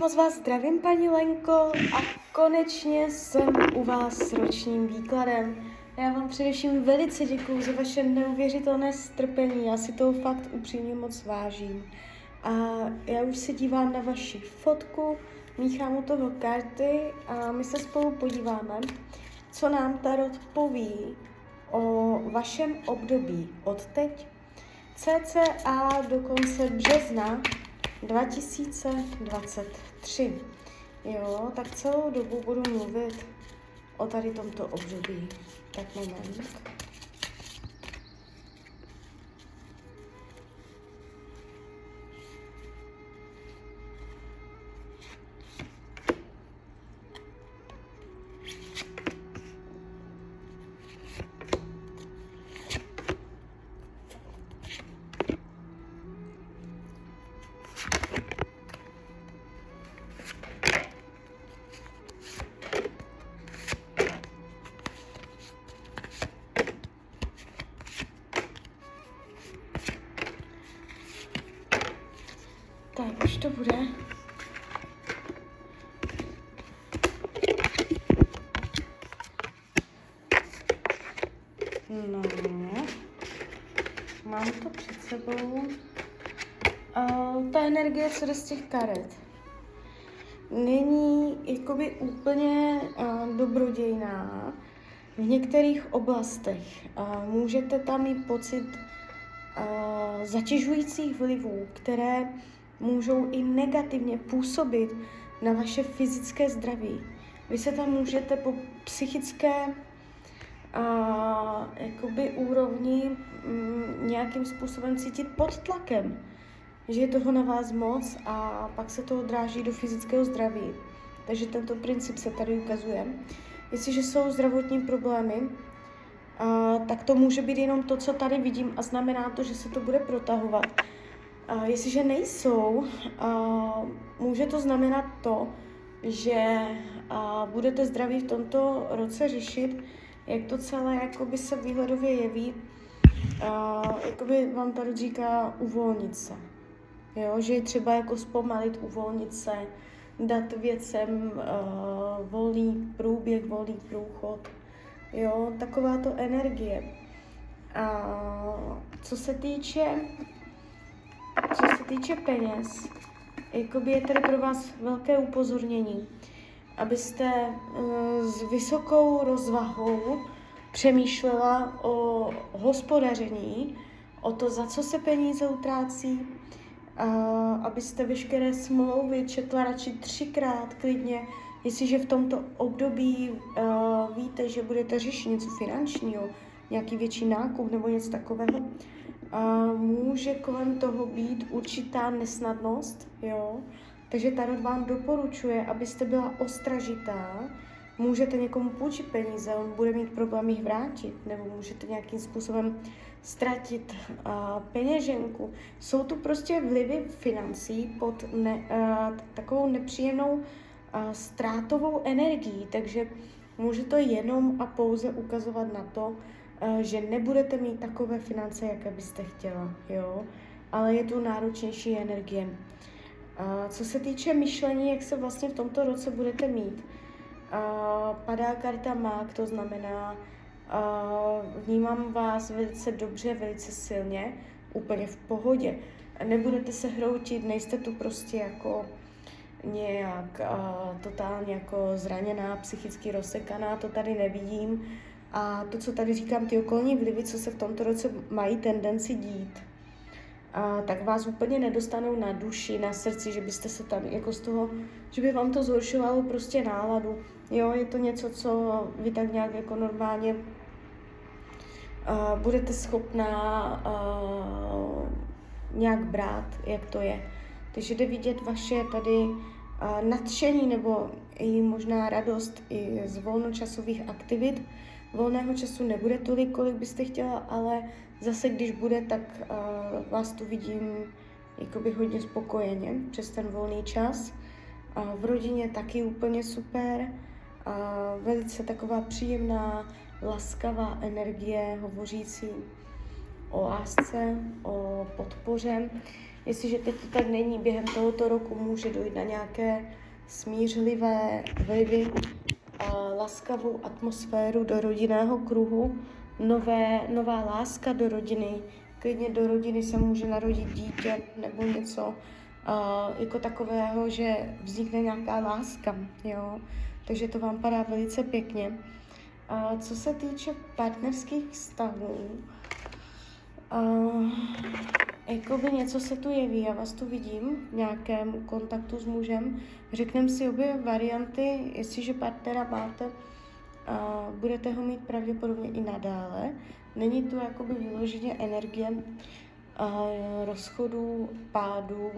Moc vás zdravím, paní Lenko, a konečně jsem u vás s ročním výkladem. Já vám především velice děkuji za vaše neuvěřitelné strpení, já si toho fakt upřímně moc vážím. A já už se dívám na vaši fotku, míchám u toho karty a my se spolu podíváme, co nám Tarot poví o vašem období od teď cca do konce března 2023. Jo, tak celou dobu budu mluvit o tady tomto období. Tak moment. No, mám to před sebou. Uh, ta energie jde z těch karet není jakoby úplně uh, dobrodějná v některých oblastech. Uh, můžete tam mít pocit uh, zatěžujících vlivů, které můžou i negativně působit na vaše fyzické zdraví. Vy se tam můžete po psychické a, jakoby úrovni m, mm, nějakým způsobem cítit pod tlakem, že je toho na vás moc a pak se to odráží do fyzického zdraví. Takže tento princip se tady ukazuje. Jestliže jsou zdravotní problémy, a, tak to může být jenom to, co tady vidím a znamená to, že se to bude protahovat a jestliže nejsou, a může to znamenat to, že a budete zdraví v tomto roce řešit, jak to celé jakoby se výhledově jeví. A, jakoby vám tady říká uvolnit se. Jo, že je třeba jako zpomalit, uvolnit se, dát věcem uh, volný průběh, volný průchod. Jo, taková to energie. A co se týče co se týče peněz, jakoby je tady pro vás velké upozornění, abyste uh, s vysokou rozvahou přemýšlela o hospodaření, o to, za co se peníze utrácí, abyste veškeré smlouvy četla radši třikrát klidně, jestliže v tomto období uh, víte, že budete řešit něco finančního, nějaký větší nákup nebo něco takového, a může kolem toho být určitá nesnadnost, jo. Takže Tarot vám doporučuje, abyste byla ostražitá, můžete někomu půjčit peníze, on bude mít problém jich vrátit, nebo můžete nějakým způsobem ztratit uh, peněženku. Jsou tu prostě vlivy financí pod ne, uh, takovou nepříjemnou uh, ztrátovou energií, takže může to jenom a pouze ukazovat na to, Eh, že nebudete mít takové finance, jaké byste chtěla, jo, ale je tu náročnější energie. A co se týče myšlení, jak se vlastně v tomto roce budete mít, padá karta mák, to znamená, vnímám vás velice dobře, velice silně, úplně v pohodě. Nebudete se hroutit, nejste tu prostě jako nějak a, totálně jako zraněná, psychicky rozsekaná, to tady nevidím. A to, co tady říkám, ty okolní vlivy, co se v tomto roce mají tendenci dít, a tak vás úplně nedostanou na duši, na srdci, že byste se tam jako z toho, že by vám to zhoršovalo prostě náladu. Jo, je to něco, co vy tak nějak jako normálně uh, budete schopná uh, nějak brát, jak to je. Takže jde vidět vaše tady uh, nadšení nebo i možná radost i z volnočasových aktivit, volného času nebude tolik, kolik byste chtěla, ale zase když bude, tak uh, vás tu vidím jakoby hodně spokojeně přes ten volný čas. Uh, v rodině taky úplně super. Uh, velice taková příjemná, laskavá energie, hovořící o lásce, o podpoře. Jestliže teď to tak není, během tohoto roku může dojít na nějaké smířlivé vlivy, laskavou atmosféru do rodinného kruhu, nové, nová láska do rodiny, klidně do rodiny se může narodit dítě nebo něco uh, jako takového, že vznikne nějaká láska, jo. Takže to vám padá velice pěkně. Uh, co se týče partnerských vztahů, uh, jakoby něco se tu jeví, já vás tu vidím v nějakém kontaktu s mužem. Řekneme si obě varianty, jestliže partnera máte, budete ho mít pravděpodobně i nadále. Není tu jakoby vyloženě energie rozchodu, pádu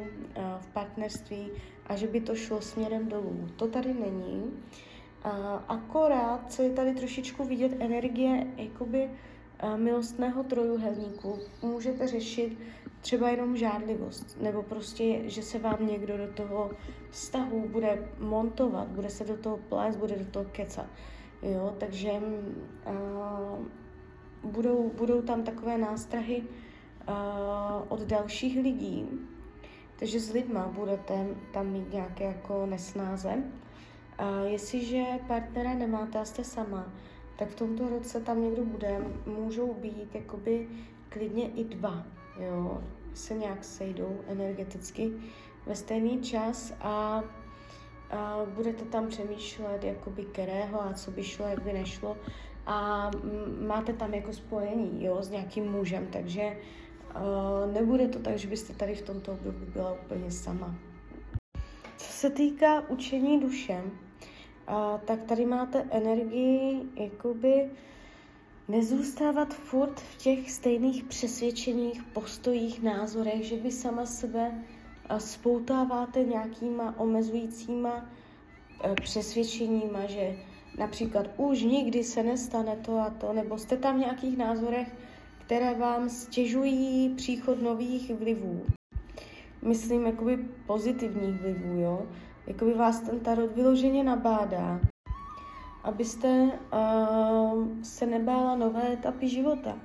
v partnerství a že by to šlo směrem dolů. To tady není. Akorát, co je tady trošičku vidět, energie jakoby milostného trojuhelníku. Můžete řešit třeba jenom žádlivost, nebo prostě, že se vám někdo do toho vztahu bude montovat, bude se do toho plést, bude do toho kecat. Jo, takže uh, budou, budou tam takové nástrahy uh, od dalších lidí, takže s lidma budete tam mít nějaké jako nesnáze. Uh, jestliže partnera nemáte a jste sama, tak v tomto roce tam někdo bude, můžou být jakoby klidně i dva, jo, se nějak sejdou energeticky ve stejný čas a, a budete tam přemýšlet, jakoby kterého a co by šlo, jak by nešlo a máte tam jako spojení jo, s nějakým mužem, takže nebude to tak, že byste tady v tomto období byla úplně sama. Co se týká učení duše, uh, tak tady máte energii jakoby nezůstávat furt v těch stejných přesvědčeních, postojích, názorech, že vy sama sebe spoutáváte nějakýma omezujícíma přesvědčeníma, že například už nikdy se nestane to a to, nebo jste tam v nějakých názorech, které vám stěžují příchod nových vlivů. Myslím jakoby pozitivních vlivů, jo. Jakoby vás ten tarot vyloženě nabádá, abyste uh, se nebála nové etapy života,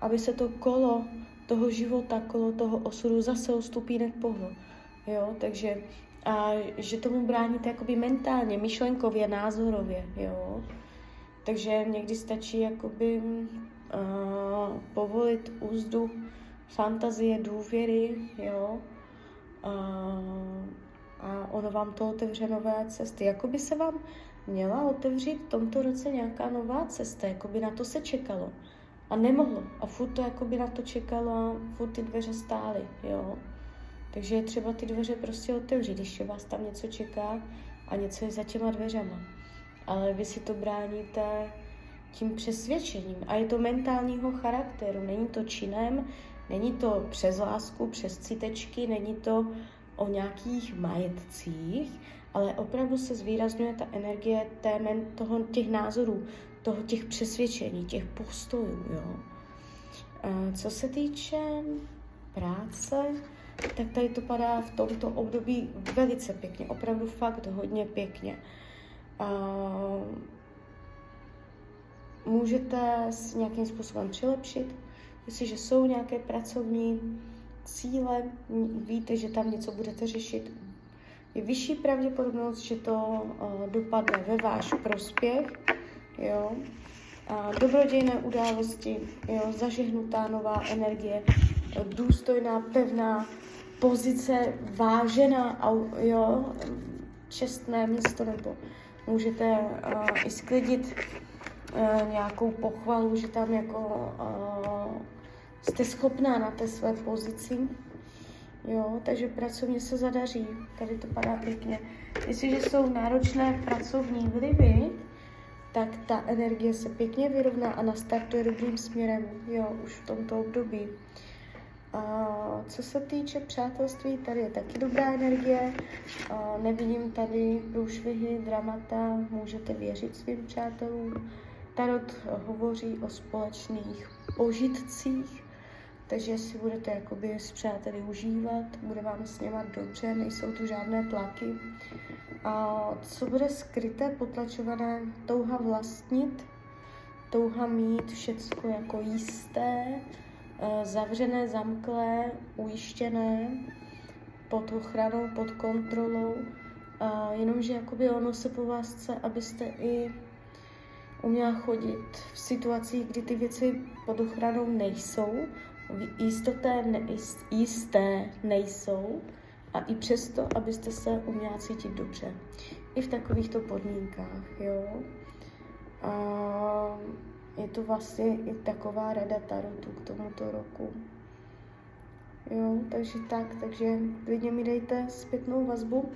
aby se to kolo toho života, kolo toho osudu zase o stupínek pohlo. Jo, takže a že tomu bráníte jakoby mentálně, myšlenkově, názorově, jo. Takže někdy stačí jakoby uh, povolit úzdu fantazie, důvěry, jo. Uh, a ono vám to otevře nové cesty. Jakoby se vám měla otevřít v tomto roce nějaká nová cesta, jakoby na to se čekalo. A nemohlo. A furt to jakoby na to čekalo a furt ty dveře stály, jo. Takže je třeba ty dveře prostě otevřít, když vás tam něco čeká a něco je za těma dveřema. Ale vy si to bráníte tím přesvědčením. A je to mentálního charakteru. Není to činem, není to přes lásku, přes citečky, není to o nějakých majetcích, ale opravdu se zvýrazňuje ta energie té, toho, těch názorů, toho těch přesvědčení, těch postojů. Jo. Co se týče práce, tak tady to padá v tomto období velice pěkně, opravdu fakt hodně pěkně. Můžete s nějakým způsobem přilepšit, jestliže jsou nějaké pracovní cíle, víte, že tam něco budete řešit, je vyšší pravděpodobnost, že to uh, dopadne ve váš prospěch, jo. A dobrodějné události, jo, zažehnutá nová energie, důstojná, pevná pozice vážená, jo, čestné místo, nebo můžete uh, i sklidit uh, nějakou pochvalu, že tam jako uh, jste schopná na té své pozici. Jo, takže pracovně se zadaří, tady to padá pěkně. Jestliže jsou náročné pracovní vlivy, tak ta energie se pěkně vyrovná a nastartuje dobrým směrem, jo, už v tomto období. A co se týče přátelství, tady je taky dobrá energie. A nevidím tady průšvihy, dramata, můžete věřit svým přátelům. Tarot hovoří o společných požitcích, takže si budete jakoby s přáteli užívat, bude vám s něma dobře, nejsou tu žádné tlaky. A co bude skryté, potlačované, touha vlastnit, touha mít všecko jako jisté, Eh, zavřené, zamklé, ujištěné, pod ochranou, pod kontrolou, a jenomže jakoby ono se po vás chce, abyste i uměla chodit v situacích, kdy ty věci pod ochranou nejsou, jistoté nejist, jisté nejsou a i přesto, abyste se uměla cítit dobře. I v takovýchto podmínkách, jo. A je to vlastně i taková rada Tarotu k tomuto roku. Jo, takže tak, takže klidně mi dejte zpětnou vazbu,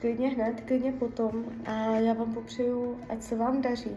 klidně hned, klidně potom a já vám popřeju, ať se vám daří,